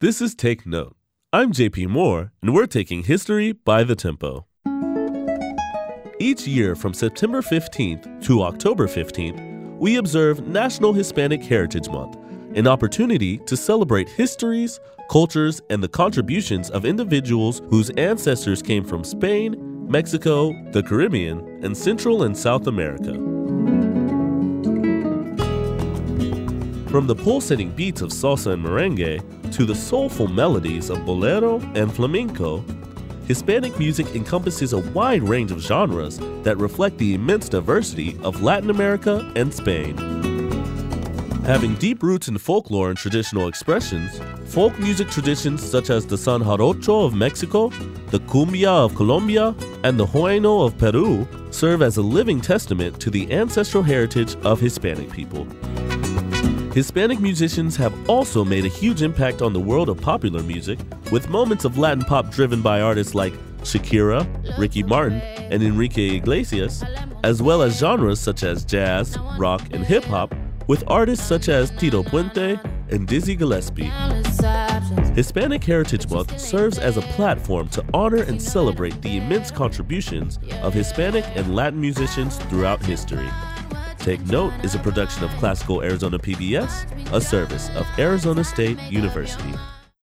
This is Take Note. I'm JP Moore, and we're taking history by the tempo. Each year from September 15th to October 15th, we observe National Hispanic Heritage Month, an opportunity to celebrate histories, cultures, and the contributions of individuals whose ancestors came from Spain, Mexico, the Caribbean, and Central and South America. From the pulsating beats of salsa and merengue to the soulful melodies of bolero and flamenco, Hispanic music encompasses a wide range of genres that reflect the immense diversity of Latin America and Spain. Having deep roots in folklore and traditional expressions, folk music traditions such as the Son Jarocho of Mexico, the Cumbia of Colombia, and the Huayno of Peru serve as a living testament to the ancestral heritage of Hispanic people. Hispanic musicians have also made a huge impact on the world of popular music, with moments of Latin pop driven by artists like Shakira, Ricky Martin, and Enrique Iglesias, as well as genres such as jazz, rock, and hip hop, with artists such as Tito Puente and Dizzy Gillespie. Hispanic Heritage Month serves as a platform to honor and celebrate the immense contributions of Hispanic and Latin musicians throughout history. Take Note is a production of Classical Arizona PBS, a service of Arizona State University.